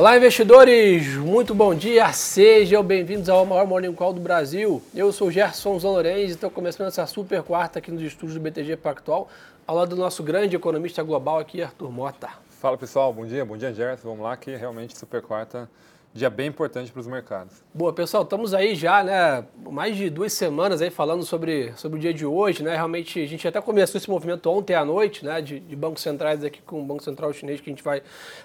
Olá, investidores! Muito bom dia! Sejam bem-vindos ao maior Morning Call do Brasil. Eu sou Gerson Zolorenz e estou começando essa super quarta aqui nos estúdios do BTG Pactual, ao lado do nosso grande economista global aqui, Arthur Mota. Fala pessoal, bom dia, bom dia Gerson. Vamos lá que realmente super quarta dia bem importante para os mercados. Boa, pessoal, estamos aí já, né, mais de duas semanas aí falando sobre, sobre o dia de hoje, né, realmente a gente até começou esse movimento ontem à noite, né, de, de bancos centrais aqui com o Banco Central Chinês que a gente vai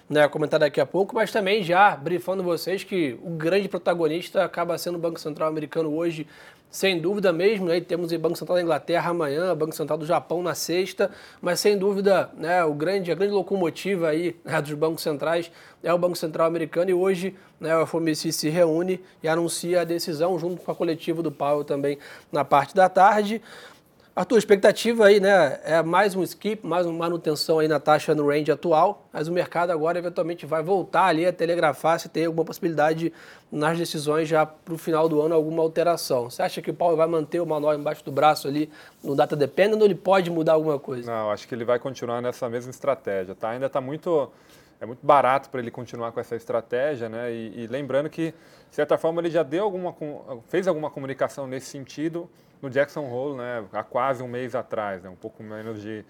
né, comentar daqui a pouco, mas também já brifando vocês que o grande protagonista acaba sendo o Banco Central americano hoje, sem dúvida mesmo, né? temos o Banco Central da Inglaterra amanhã, Banco Central do Japão na sexta, mas sem dúvida né, o grande, a grande locomotiva aí né, dos bancos centrais é o Banco Central americano e hoje né, o FOMC se reúne e anuncia a decisão junto com a coletiva do Powell também na parte da tarde. Arthur, expectativa aí, né? É mais um skip, mais uma manutenção aí na taxa no range atual, mas o mercado agora eventualmente vai voltar ali a telegrafar se tem alguma possibilidade nas decisões já para o final do ano, alguma alteração. Você acha que o Paulo vai manter o manual embaixo do braço ali no data dependent ou ele pode mudar alguma coisa? Não, acho que ele vai continuar nessa mesma estratégia, tá? Ainda está muito é muito barato para ele continuar com essa estratégia, né? E, e, lembrando que, de certa forma, ele já deu alguma, fez alguma comunicação nesse sentido no Jackson Hole, né? Há quase um mês atrás, né? Um pouco menos de,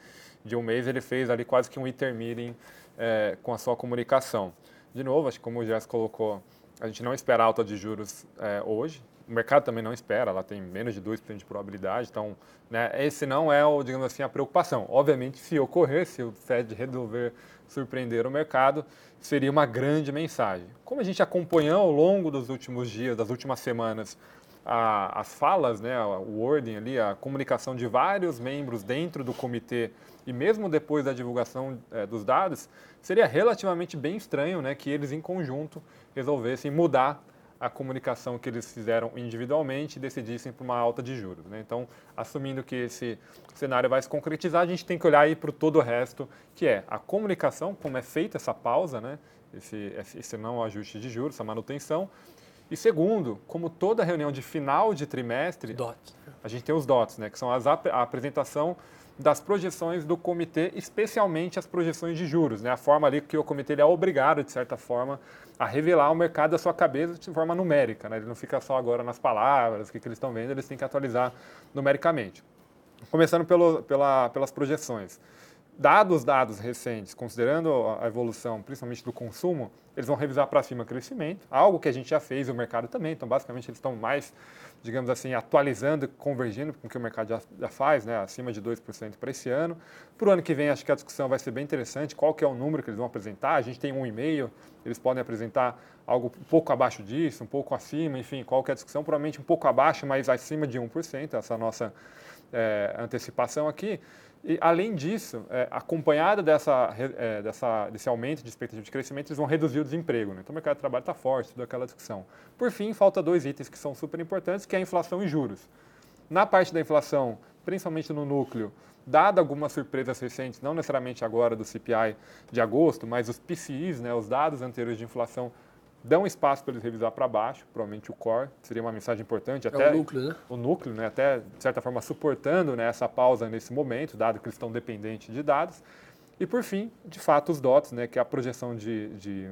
de um mês ele fez ali quase que um intermeeting é, com a sua comunicação. De novo, acho que como o Jess colocou, a gente não espera alta de juros é, hoje, o mercado também não espera, ela tem menos de 2% de probabilidade, então né, esse não é, o, digamos assim, a preocupação. Obviamente, se ocorrer, se o Fed resolver surpreender o mercado, seria uma grande mensagem. Como a gente acompanhou ao longo dos últimos dias, das últimas semanas, a, as falas, né, o wording ali, a comunicação de vários membros dentro do comitê e mesmo depois da divulgação é, dos dados, seria relativamente bem estranho né, que eles em conjunto resolvessem mudar a comunicação que eles fizeram individualmente e decidissem por uma alta de juros. Né? Então, assumindo que esse cenário vai se concretizar, a gente tem que olhar aí para todo o resto, que é a comunicação, como é feita essa pausa, né? esse, esse não ajuste de juros, essa manutenção. E segundo, como toda reunião de final de trimestre, dots. a gente tem os DOTs, né? que são as, a apresentação das projeções do comitê, especialmente as projeções de juros, né? A forma ali que o comitê é obrigado, de certa forma, a revelar ao mercado da sua cabeça de forma numérica, né? Ele não fica só agora nas palavras, o que, que eles estão vendo, eles têm que atualizar numericamente. Começando pelo, pela, pelas projeções. Dados dados recentes, considerando a evolução, principalmente do consumo, eles vão revisar para cima crescimento, algo que a gente já fez, o mercado também. Então, basicamente, eles estão mais, digamos assim, atualizando, convergindo com o que o mercado já, já faz, né, acima de 2% para esse ano. Para o ano que vem, acho que a discussão vai ser bem interessante. Qual que é o número que eles vão apresentar? A gente tem um e mail eles podem apresentar algo um pouco abaixo disso, um pouco acima, enfim, qual que é a discussão? Provavelmente um pouco abaixo, mas acima de 1%, essa nossa é, antecipação aqui. E, além disso, é, acompanhada dessa, é, dessa, desse aumento de expectativa de crescimento, eles vão reduzir o desemprego. Né? Então, o mercado de trabalho está forte, toda aquela discussão. Por fim, falta dois itens que são super importantes, que é a inflação e juros. Na parte da inflação, principalmente no núcleo, dada algumas surpresas recentes, não necessariamente agora do CPI de agosto, mas os PCIs, né, os dados anteriores de inflação, dão espaço para eles revisar para baixo, provavelmente o core, seria uma mensagem importante. Até é o núcleo, né? O núcleo, né? Até, de certa forma, suportando né, essa pausa nesse momento, dado que eles estão dependentes de dados. E, por fim, de fato, os DOTs, né, que é a projeção de, de,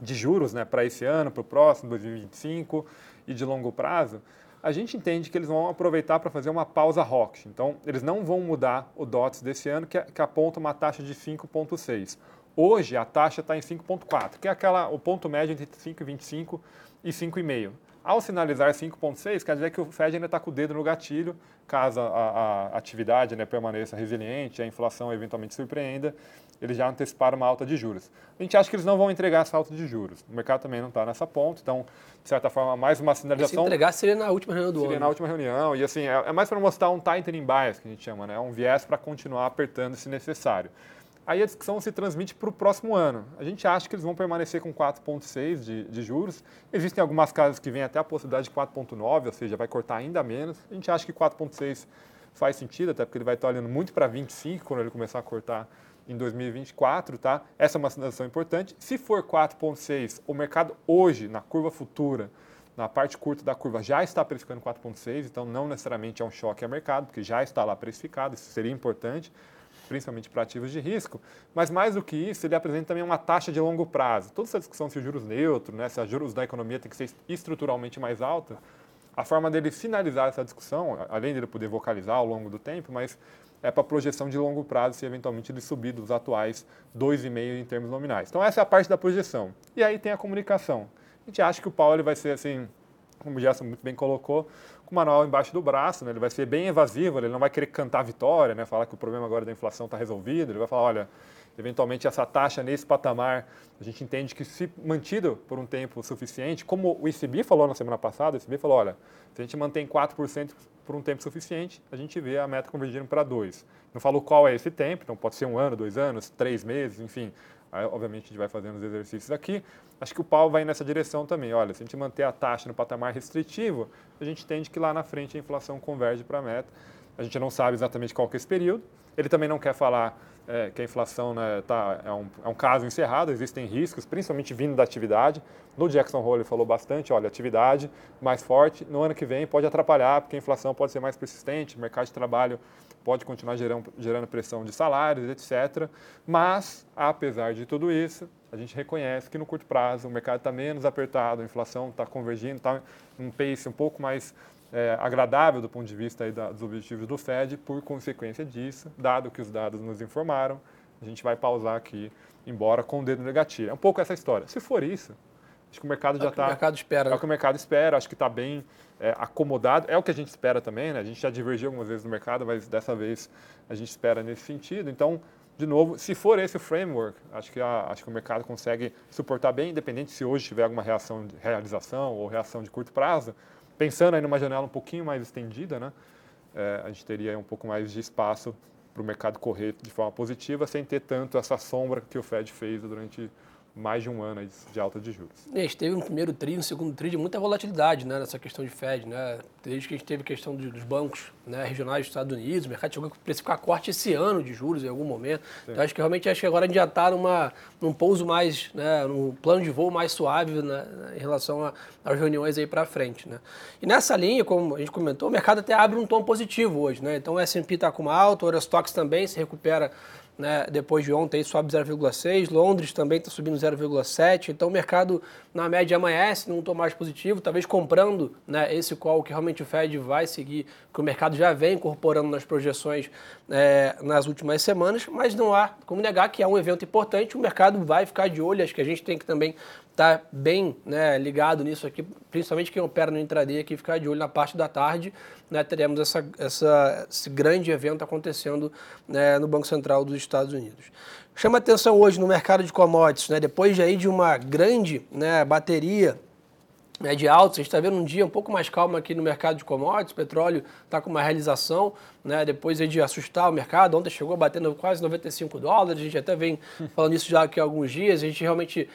de juros né, para esse ano, para o próximo, 2025, e de longo prazo, a gente entende que eles vão aproveitar para fazer uma pausa ROC. Então, eles não vão mudar o DOTS desse ano, que, é, que aponta uma taxa de 5,6. Hoje a taxa está em 5,4, que é aquela, o ponto médio entre 5,25 e 5,5. Ao sinalizar 5,6, quer dizer que o Fed ainda está com o dedo no gatilho, caso a, a atividade né, permaneça resiliente, a inflação eventualmente surpreenda, eles já anteciparam uma alta de juros. A gente acha que eles não vão entregar essa alta de juros. O mercado também não está nessa ponta, então, de certa forma, mais uma sinalização. Se entregar seria na última reunião do seria ano. Seria na última reunião, e assim, é, é mais para mostrar um tightening bias, que a gente chama, né? Um viés para continuar apertando se necessário. Aí a discussão se transmite para o próximo ano. A gente acha que eles vão permanecer com 4,6 de, de juros. Existem algumas casas que vêm até a possibilidade de 4,9, ou seja, vai cortar ainda menos. A gente acha que 4,6 faz sentido, até porque ele vai estar olhando muito para 25 quando ele começar a cortar em 2024, tá? Essa é uma sinalização importante. Se for 4,6, o mercado hoje, na curva futura, na parte curta da curva, já está precificando 4,6, então não necessariamente é um choque a mercado, porque já está lá precificado, isso seria importante. Principalmente para ativos de risco, mas mais do que isso, ele apresenta também uma taxa de longo prazo. Toda essa discussão se os juros neutros, né, se os juros da economia tem que ser estruturalmente mais alta, a forma dele finalizar essa discussão, além dele poder vocalizar ao longo do tempo, mas é para projeção de longo prazo, se eventualmente ele subir dos atuais 2,5 em termos nominais. Então essa é a parte da projeção. E aí tem a comunicação. A gente acha que o Paulo vai ser assim, como o Gerson muito bem colocou, com o manual embaixo do braço, né? ele vai ser bem evasivo, ele não vai querer cantar vitória, né? falar que o problema agora da inflação está resolvido, ele vai falar, olha, eventualmente essa taxa nesse patamar, a gente entende que se mantido por um tempo suficiente, como o ICB falou na semana passada, o ICB falou, olha, se a gente mantém 4% por um tempo suficiente, a gente vê a meta convergindo para 2%. Não falou qual é esse tempo, então pode ser um ano, dois anos, três meses, enfim. Aí, obviamente, a gente vai fazendo os exercícios aqui. Acho que o pau vai nessa direção também. Olha, se a gente manter a taxa no patamar restritivo, a gente entende que lá na frente a inflação converge para a meta. A gente não sabe exatamente qual que é esse período. Ele também não quer falar é, que a inflação né, tá, é, um, é um caso encerrado, existem riscos, principalmente vindo da atividade. No Jackson Hole ele falou bastante, olha, atividade mais forte, no ano que vem pode atrapalhar, porque a inflação pode ser mais persistente, o mercado de trabalho pode continuar gerando, gerando pressão de salários, etc. Mas, apesar de tudo isso, a gente reconhece que no curto prazo o mercado está menos apertado, a inflação está convergindo, está um pace um pouco mais é, agradável do ponto de vista aí da, dos objetivos do Fed, por consequência disso, dado que os dados nos informaram, a gente vai pausar aqui, embora com o dedo negativo. É um pouco essa história. Se for isso, acho que o mercado já está. É o mercado espera. É o que o mercado espera, acho que está bem é, acomodado. É o que a gente espera também, né? A gente já divergiu algumas vezes no mercado, mas dessa vez a gente espera nesse sentido. Então, de novo, se for esse o framework, acho que, a, acho que o mercado consegue suportar bem, independente se hoje tiver alguma reação de realização ou reação de curto prazo pensando aí numa janela um pouquinho mais estendida, né, é, a gente teria um pouco mais de espaço para o mercado correr de forma positiva, sem ter tanto essa sombra que o Fed fez durante mais de um ano de alta de juros. a gente teve um primeiro tri, um segundo tri de muita volatilidade né, nessa questão de Fed. Né? Desde que a gente teve a questão dos bancos né, regionais dos Estados Unidos, o mercado chegou a precificar corte esse ano de juros em algum momento. Sim. Então acho que realmente acho que agora a gente já está num pouso mais, né, num plano de voo mais suave né, em relação a, às reuniões aí para frente. Né? E nessa linha, como a gente comentou, o mercado até abre um tom positivo hoje. Né? Então o S&P está com uma alta, o Eurostox também se recupera né, depois de ontem sobe 0,6, Londres também está subindo 0,7, então o mercado na média amanhece num tom mais positivo, talvez comprando né, esse call que realmente o Fed vai seguir, que o mercado já vem incorporando nas projeções é, nas últimas semanas, mas não há como negar que é um evento importante, o mercado vai ficar de olho, acho que a gente tem que também estar tá bem né, ligado nisso aqui, principalmente quem opera no intraday aqui, ficar de olho na parte da tarde, né, teremos essa, essa, esse grande evento acontecendo né, no Banco Central dos Estados Unidos. Chama atenção hoje no mercado de commodities, né, depois de, aí de uma grande né, bateria né, de altos, a gente está vendo um dia um pouco mais calmo aqui no mercado de commodities, o petróleo está com uma realização, né, depois de assustar o mercado, ontem chegou batendo quase 95 dólares, a gente até vem falando isso já aqui há alguns dias, a gente realmente,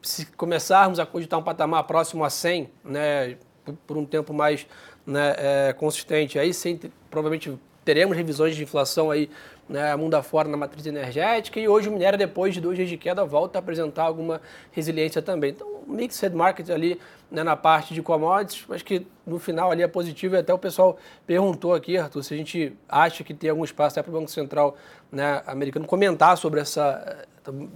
se começarmos a cogitar um patamar próximo a 100, né, por, por um tempo mais né, é, consistente, aí sim, provavelmente teremos revisões de inflação aí né, mundo afora na matriz energética e hoje o minério, depois de dois dias de queda, volta a apresentar alguma resiliência também. Então, mixed market ali né, na parte de commodities, mas que no final ali é positivo e até o pessoal perguntou aqui, Arthur, se a gente acha que tem algum espaço até para o Banco Central né, americano comentar sobre essa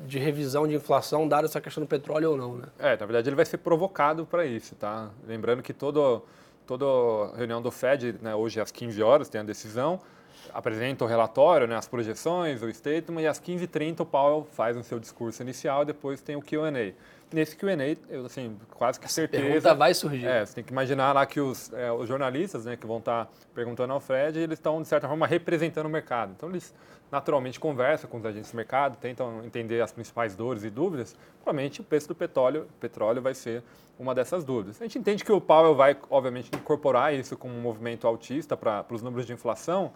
de revisão de inflação, dada essa questão do petróleo ou não, né? É, na verdade ele vai ser provocado para isso, tá? Lembrando que todo, toda reunião do Fed, né, hoje às 15 horas tem a decisão, apresenta o relatório, né, as projeções, o statement, e às 15h30 o Powell faz o seu discurso inicial e depois tem o Q&A. Nesse Q&A, eu assim, quase que certeza... A pergunta vai surgir. É, você tem que imaginar lá que os, é, os jornalistas né, que vão estar perguntando ao Fred, eles estão, de certa forma, representando o mercado. Então, eles naturalmente conversam com os agentes do mercado, tentam entender as principais dores e dúvidas. Provavelmente o preço do petróleo, petróleo vai ser uma dessas dúvidas. A gente entende que o Powell vai, obviamente, incorporar isso como um movimento altista para os números de inflação,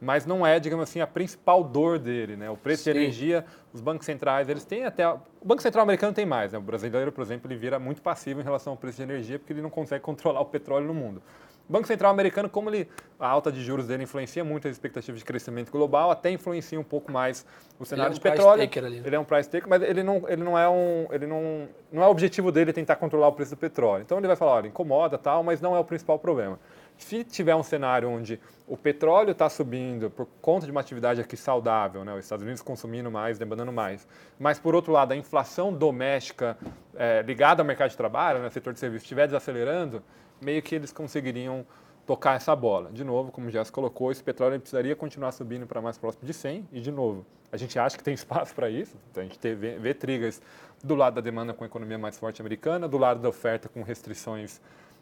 mas não é, digamos assim, a principal dor dele, né? O preço Sim. de energia, os bancos centrais, eles têm até... O Banco Central americano tem mais, né? O brasileiro, por exemplo, ele vira muito passivo em relação ao preço de energia porque ele não consegue controlar o petróleo no mundo. O Banco Central americano, como ele, a alta de juros dele influencia muito as expectativas de crescimento global, até influencia um pouco mais o cenário é um de petróleo. Ali. Ele é um price taker, mas ele não, ele não é um, ele não, não é o objetivo dele tentar controlar o preço do petróleo. Então ele vai falar, olha, incomoda tal, mas não é o principal problema. Se tiver um cenário onde o petróleo está subindo por conta de uma atividade aqui saudável, né? os Estados Unidos consumindo mais, demandando mais, mas por outro lado a inflação doméstica é, ligada ao mercado de trabalho, né? setor de serviços, estiver desacelerando, meio que eles conseguiriam tocar essa bola. De novo, como já se colocou, esse petróleo precisaria continuar subindo para mais próximo de 100 e de novo, a gente acha que tem espaço para isso, então a gente vê, vê triggers do lado da demanda com a economia mais forte americana, do lado da oferta com restrições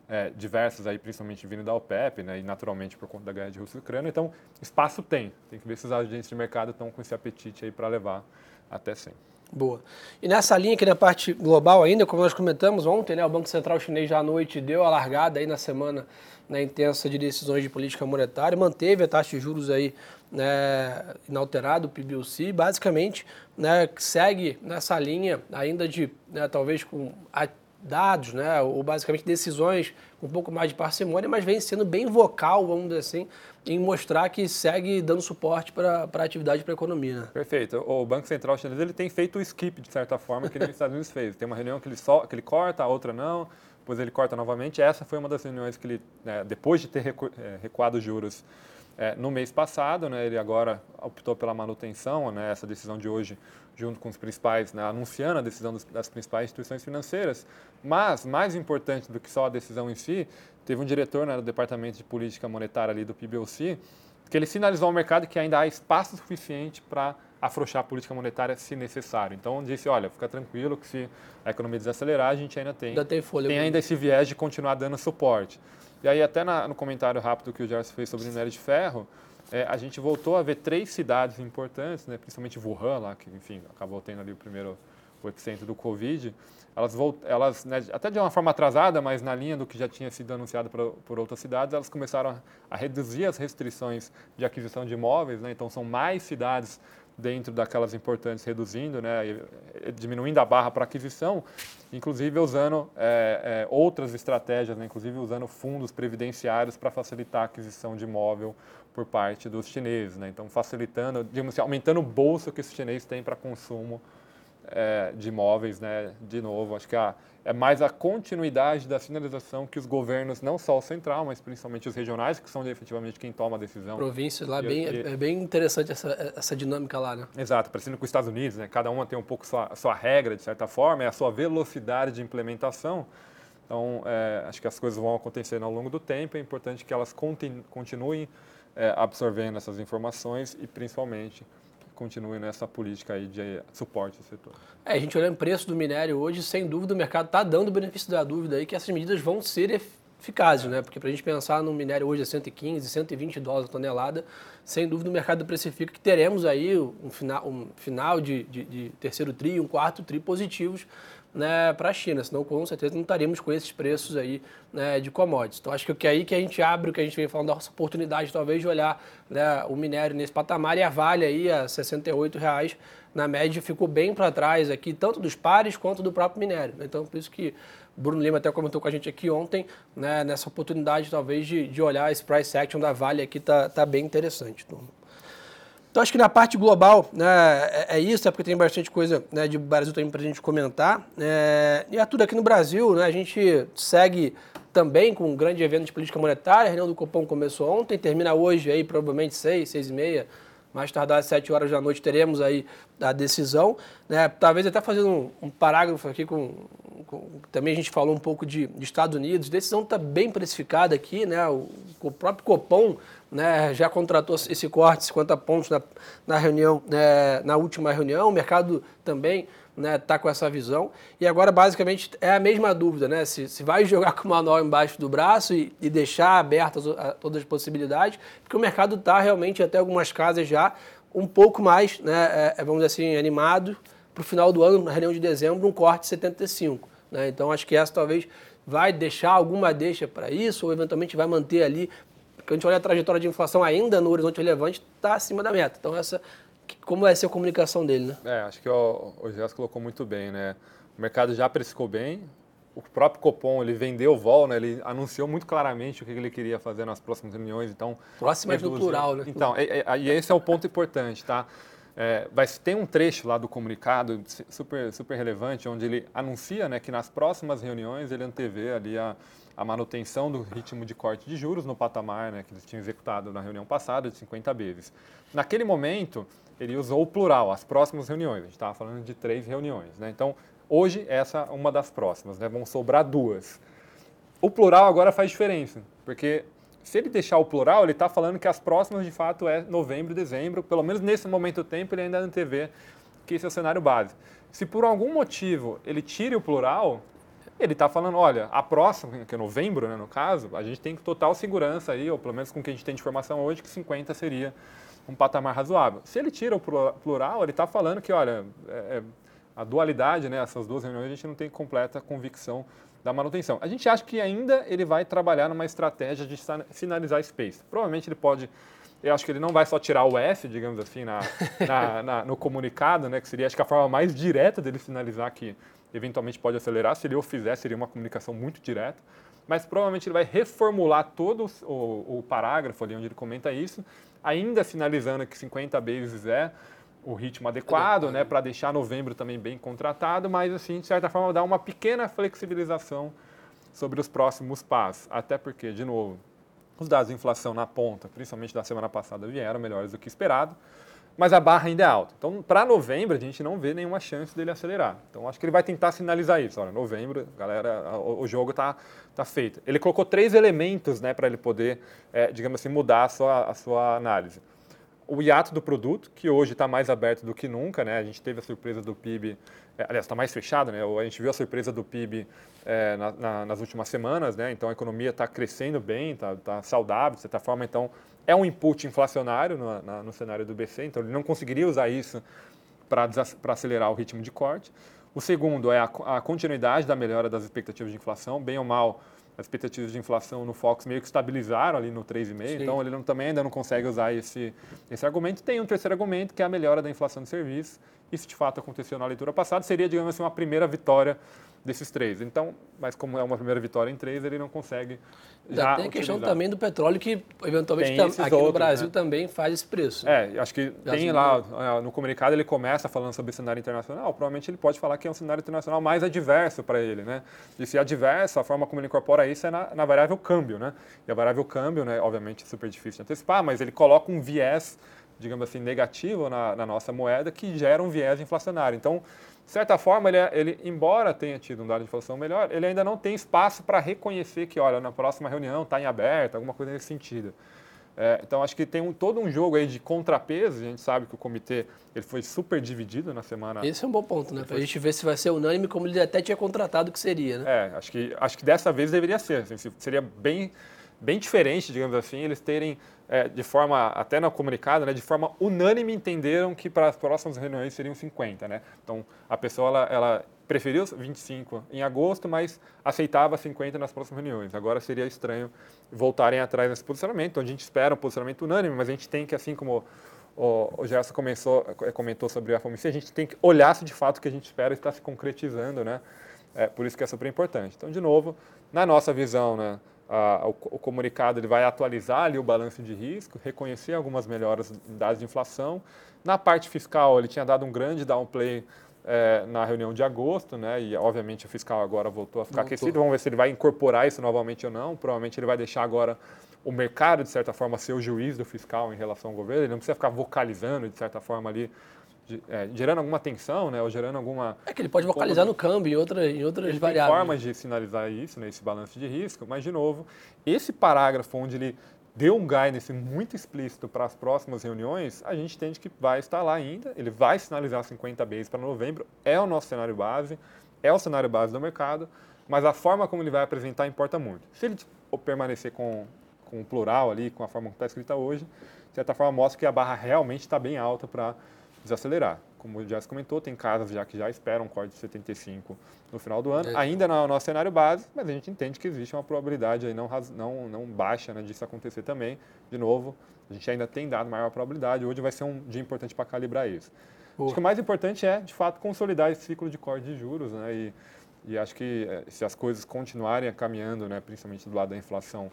é, diversas aí, principalmente vindo da OPEP, né, e naturalmente por conta da guerra de Rússia e Ucrânia. Então, espaço tem. Tem que ver se os agentes de mercado estão com esse apetite aí para levar até 100. Boa. E nessa linha aqui na parte global ainda, como nós comentamos ontem, né, o Banco Central Chinês já à noite deu a largada aí na semana né, intensa de decisões de política monetária, manteve a taxa de juros aí né, inalterado, o PBOC, basicamente né, segue nessa linha ainda de, né, talvez com a dados, né, ou basicamente decisões com um pouco mais de parcimônia, mas vem sendo bem vocal, vamos dizer assim, em mostrar que segue dando suporte para a atividade para a economia. Né? Perfeito. O Banco Central chinês ele tem feito o skip, de certa forma, que nos Estados Unidos fez. Tem uma reunião que ele, só, que ele corta, a outra não, depois ele corta novamente. Essa foi uma das reuniões que ele, né, depois de ter é, recuado os juros é, no mês passado, né, ele agora optou pela manutenção, né, essa decisão de hoje junto com os principais, né, anunciando a decisão dos, das principais instituições financeiras. Mas, mais importante do que só a decisão em si, teve um diretor né, do Departamento de Política Monetária ali do PBOC, que ele sinalizou ao mercado que ainda há espaço suficiente para afrouxar a política monetária se necessário. Então disse, olha, fica tranquilo que se a economia desacelerar, a gente ainda tem, ainda tem, tem ainda esse viés de continuar dando suporte. E aí até na, no comentário rápido que o Gerson fez sobre minério de ferro, é, a gente voltou a ver três cidades importantes, né, principalmente Wuhan, lá, que enfim, acabou tendo ali o primeiro o epicentro do Covid, elas, volt, elas né, até de uma forma atrasada, mas na linha do que já tinha sido anunciado por, por outras cidades, elas começaram a, a, reduzir as restrições de aquisição de imóveis, né, então são mais cidades dentro daquelas importantes reduzindo, né, diminuindo a barra para aquisição, inclusive usando é, é, outras estratégias, né, inclusive usando fundos previdenciários para facilitar a aquisição de imóvel por parte dos chineses. Né? Então, facilitando, digamos assim, aumentando o bolso que os chineses têm para consumo é, de imóveis. Né? De novo, acho que a, é mais a continuidade da sinalização que os governos, não só o central, mas principalmente os regionais, que são efetivamente quem toma a decisão. Províncias lá, e, bem, e, é bem interessante essa, essa dinâmica lá, né? Exato, parecendo com os Estados Unidos, né? cada uma tem um pouco sua, sua regra, de certa forma, é a sua velocidade de implementação. Então, é, acho que as coisas vão acontecendo ao longo do tempo, é importante que elas continuem é, absorvendo essas informações e principalmente continue nessa política aí de suporte ao setor. É, a gente olhando o preço do minério hoje, sem dúvida o mercado está dando o benefício da dúvida aí que essas medidas vão ser eficazes, né? Porque para a gente pensar no minério hoje a 115, 120 dólares a tonelada, sem dúvida o mercado precifica que teremos aí um final, um final de, de, de terceiro tri, um quarto tri positivos né, para a China, senão com certeza não estaríamos com esses preços aí né, de commodities. Então acho que é aí que a gente abre o que a gente vem falando da nossa oportunidade talvez de olhar né, o minério nesse patamar e a Vale aí a 68 reais na média ficou bem para trás aqui tanto dos pares quanto do próprio minério. Né? Então por isso que Bruno Lima até comentou com a gente aqui ontem, né, nessa oportunidade talvez de, de olhar esse price action da Vale aqui tá, tá bem interessante. Turma. Então, acho que na parte global né, é, é isso, é porque tem bastante coisa né, de Brasil também para a gente comentar. É, e tudo aqui no Brasil, né, a gente segue também com um grande evento de política monetária. A reunião do Copom começou ontem, termina hoje, aí, provavelmente seis, seis e meia, mais tardar às sete horas da noite teremos aí a decisão. Né? Talvez até fazendo um, um parágrafo aqui com, Também a gente falou um pouco de, de Estados Unidos. A decisão está bem precificada aqui, né? O, o próprio Copom né, já contratou esse corte, 50 pontos na, na reunião, né, na última reunião, o mercado também está né, tá com essa visão. E agora, basicamente, é a mesma dúvida, né? Se, se vai jogar com o manual embaixo do braço e, e deixar abertas todas as possibilidades, porque o mercado está realmente, até algumas casas já, um pouco mais, né, é, vamos dizer assim, animado para o final do ano, na reunião de dezembro, um corte de 75. Né? Então, acho que essa talvez vai deixar alguma deixa para isso, ou eventualmente vai manter ali porque a gente olha a trajetória de inflação ainda no horizonte relevante, está acima da meta. Então, essa, como vai ser a comunicação dele, né? É, acho que o, o Gerson colocou muito bem, né? O mercado já precificou bem, o próprio Copom ele vendeu o vol, né? Ele anunciou muito claramente o que ele queria fazer nas próximas reuniões. Então próximas no plural, né? Então, e, e, e, esse é o ponto importante, tá? É, vai ter um trecho lá do comunicado super, super relevante, onde ele anuncia né, que nas próximas reuniões ele antevê ali a, a manutenção do ritmo de corte de juros no patamar né, que eles tinham executado na reunião passada, de 50 vezes. Naquele momento, ele usou o plural, as próximas reuniões. A gente estava falando de três reuniões. Né? Então, hoje, essa é uma das próximas, né? vão sobrar duas. O plural agora faz diferença, porque se ele deixar o plural, ele está falando que as próximas, de fato, é novembro e dezembro. Pelo menos nesse momento do tempo, ele ainda antevê que esse é o cenário base. Se por algum motivo ele tire o plural, ele está falando, olha, a próxima, que é novembro, né, no caso, a gente tem total segurança aí, ou pelo menos com o que a gente tem de informação hoje, que 50 seria um patamar razoável. Se ele tira o plural, ele está falando que, olha, é, é, a dualidade, né, essas duas reuniões, a gente não tem completa convicção da manutenção. A gente acha que ainda ele vai trabalhar numa estratégia de finalizar space. Provavelmente ele pode eu acho que ele não vai só tirar o S, digamos assim, na, na, na, no comunicado, né, que seria acho que a forma mais direta dele finalizar que eventualmente pode acelerar. Se ele o fizer, seria uma comunicação muito direta. Mas provavelmente ele vai reformular todo o, o parágrafo ali onde ele comenta isso, ainda finalizando que 50 vezes é o ritmo adequado, né, para deixar novembro também bem contratado, mas assim, de certa forma, dar uma pequena flexibilização sobre os próximos passos. Até porque, de novo, os dados de inflação na ponta, principalmente da semana passada, vieram melhores do que esperado, mas a barra ainda é alta. Então, para novembro, a gente não vê nenhuma chance dele acelerar. Então, acho que ele vai tentar sinalizar isso. Olha, novembro, galera, o, o jogo está tá feito. Ele colocou três elementos né, para ele poder, é, digamos assim, mudar a sua, a sua análise o hiato do produto, que hoje está mais aberto do que nunca, né? A gente teve a surpresa do PIB, é, aliás, está mais fechado, né? A gente viu a surpresa do PIB é, na, na, nas últimas semanas, né? Então a economia está crescendo bem, está tá saudável, de certa forma. Então é um input inflacionário no, na, no cenário do BC, então ele não conseguiria usar isso para acelerar o ritmo de corte. O segundo é a, a continuidade da melhora das expectativas de inflação, bem ou mal as expectativas de inflação no Fox meio que estabilizaram ali no 3,5, então ele não, também ainda não consegue usar esse, esse argumento. Tem um terceiro argumento, que é a melhora da inflação de serviços. Isso de fato aconteceu na leitura passada, seria, digamos assim, uma primeira vitória desses três. Então, mas como é uma primeira vitória em três, ele não consegue já Tem a questão também do petróleo que, eventualmente, aqui outros, no Brasil né? também faz esse preço. É, acho que tem lá, é, no comunicado ele começa falando sobre cenário internacional, provavelmente ele pode falar que é um cenário internacional mais adverso para ele, né? E se adverso, a forma como ele incorpora isso é na, na variável câmbio, né? E a variável câmbio, né, obviamente, é super difícil de antecipar, mas ele coloca um viés, digamos assim, negativo na, na nossa moeda que gera um viés inflacionário. Então, de certa forma, ele, ele, embora tenha tido um dado de inflação melhor, ele ainda não tem espaço para reconhecer que, olha, na próxima reunião está em aberto, alguma coisa nesse sentido. É, então, acho que tem um, todo um jogo aí de contrapesos. A gente sabe que o comitê ele foi super dividido na semana. Esse é um bom ponto, né? Para a gente ver se vai ser unânime, como ele até tinha contratado que seria, né? É, acho que, acho que dessa vez deveria ser. Assim, seria bem, bem diferente, digamos assim, eles terem é, de forma, até no comunicado, né, de forma unânime entenderam que para as próximas reuniões seriam 50. Né? Então, a pessoa ela, ela preferiu 25 em agosto, mas aceitava 50 nas próximas reuniões. Agora seria estranho voltarem atrás nesse posicionamento. Então, a gente espera um posicionamento unânime, mas a gente tem que, assim como o, o Gerson comentou, comentou sobre a FOMC, a gente tem que olhar se de fato o que a gente espera está se concretizando. Né? É, por isso que é super importante. Então, de novo, na nossa visão, né, o, o, comunicado ele vai atualizar ali o balanço de risco, reconhecer algumas melhoras em dados de inflação. Na parte fiscal, ele tinha dado um grande downplay é, na reunião de agosto, né? E obviamente o fiscal agora voltou a ficar voltou. aquecido. Vamos ver se ele vai incorporar isso novamente ou não. Provavelmente ele vai deixar agora o mercado, de certa forma, ser o juiz do fiscal em relação ao governo. Ele não precisa ficar vocalizando, de certa forma, ali é, gerando alguma tensão, né, ou gerando alguma... É que ele pode vocalizar no câmbio, em, outra, em outras ele variáveis. Tem formas de sinalizar isso, né, esse balanço de risco, mas, de novo, esse parágrafo onde ele deu um guidance muito explícito para as próximas reuniões, a gente entende que vai estar lá ainda, ele vai sinalizar 50 bases para novembro, é o nosso cenário base, é o cenário base do mercado, mas a forma como ele vai apresentar importa muito. Se ele permanecer com, com o plural ali, com a forma que está escrita hoje, de certa forma mostra que a barra realmente está bem alta para desacelerar. Como o Jess comentou, tem casas já que já esperam um corte de 75 no final do ano, é. ainda no nosso cenário base, mas a gente entende que existe uma probabilidade aí não, não, não baixa né, disso acontecer também. De novo, a gente ainda tem dado maior probabilidade, hoje vai ser um dia importante para calibrar isso. Acho que o mais importante é, de fato, consolidar esse ciclo de corte de juros, né? E, e acho que eh, se as coisas continuarem caminhando, né, principalmente do lado da inflação,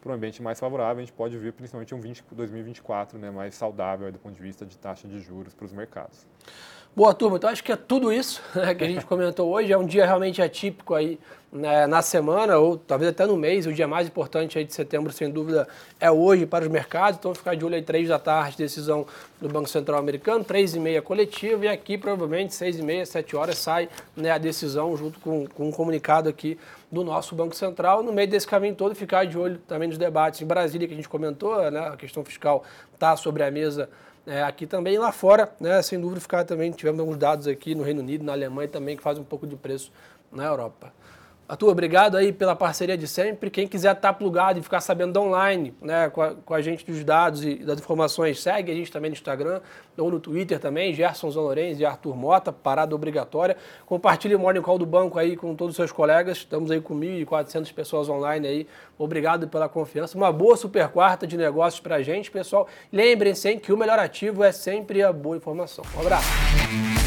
para um ambiente mais favorável, a gente pode ver principalmente um 20, 2024 né, mais saudável do ponto de vista de taxa de juros para os mercados. Boa, turma. Então, acho que é tudo isso né, que a gente comentou hoje. É um dia realmente atípico aí né, na semana, ou talvez até no mês. O dia mais importante aí de setembro, sem dúvida, é hoje para os mercados. Então, ficar de olho aí, três da tarde, decisão do Banco Central Americano, três e meia coletiva. E aqui, provavelmente, seis e meia, sete horas, sai né, a decisão junto com, com um comunicado aqui do nosso Banco Central. No meio desse caminho todo, ficar de olho também nos debates em Brasília, que a gente comentou, né, a questão fiscal está sobre a mesa é, aqui também lá fora, né, sem dúvida, ficar também, tivemos alguns dados aqui no Reino Unido, na Alemanha também, que fazem um pouco de preço na Europa. Arthur, obrigado aí pela parceria de sempre. Quem quiser estar plugado e ficar sabendo online né, com, a, com a gente dos dados e das informações, segue a gente também no Instagram ou no Twitter também, Gerson Zanorenz e Arthur Mota, parada obrigatória. Compartilhe o Morning Call do banco aí com todos os seus colegas. Estamos aí com 1.400 pessoas online aí. Obrigado pela confiança. Uma boa super quarta de negócios para a gente, pessoal. Lembrem-se que o melhor ativo é sempre a boa informação. Um abraço.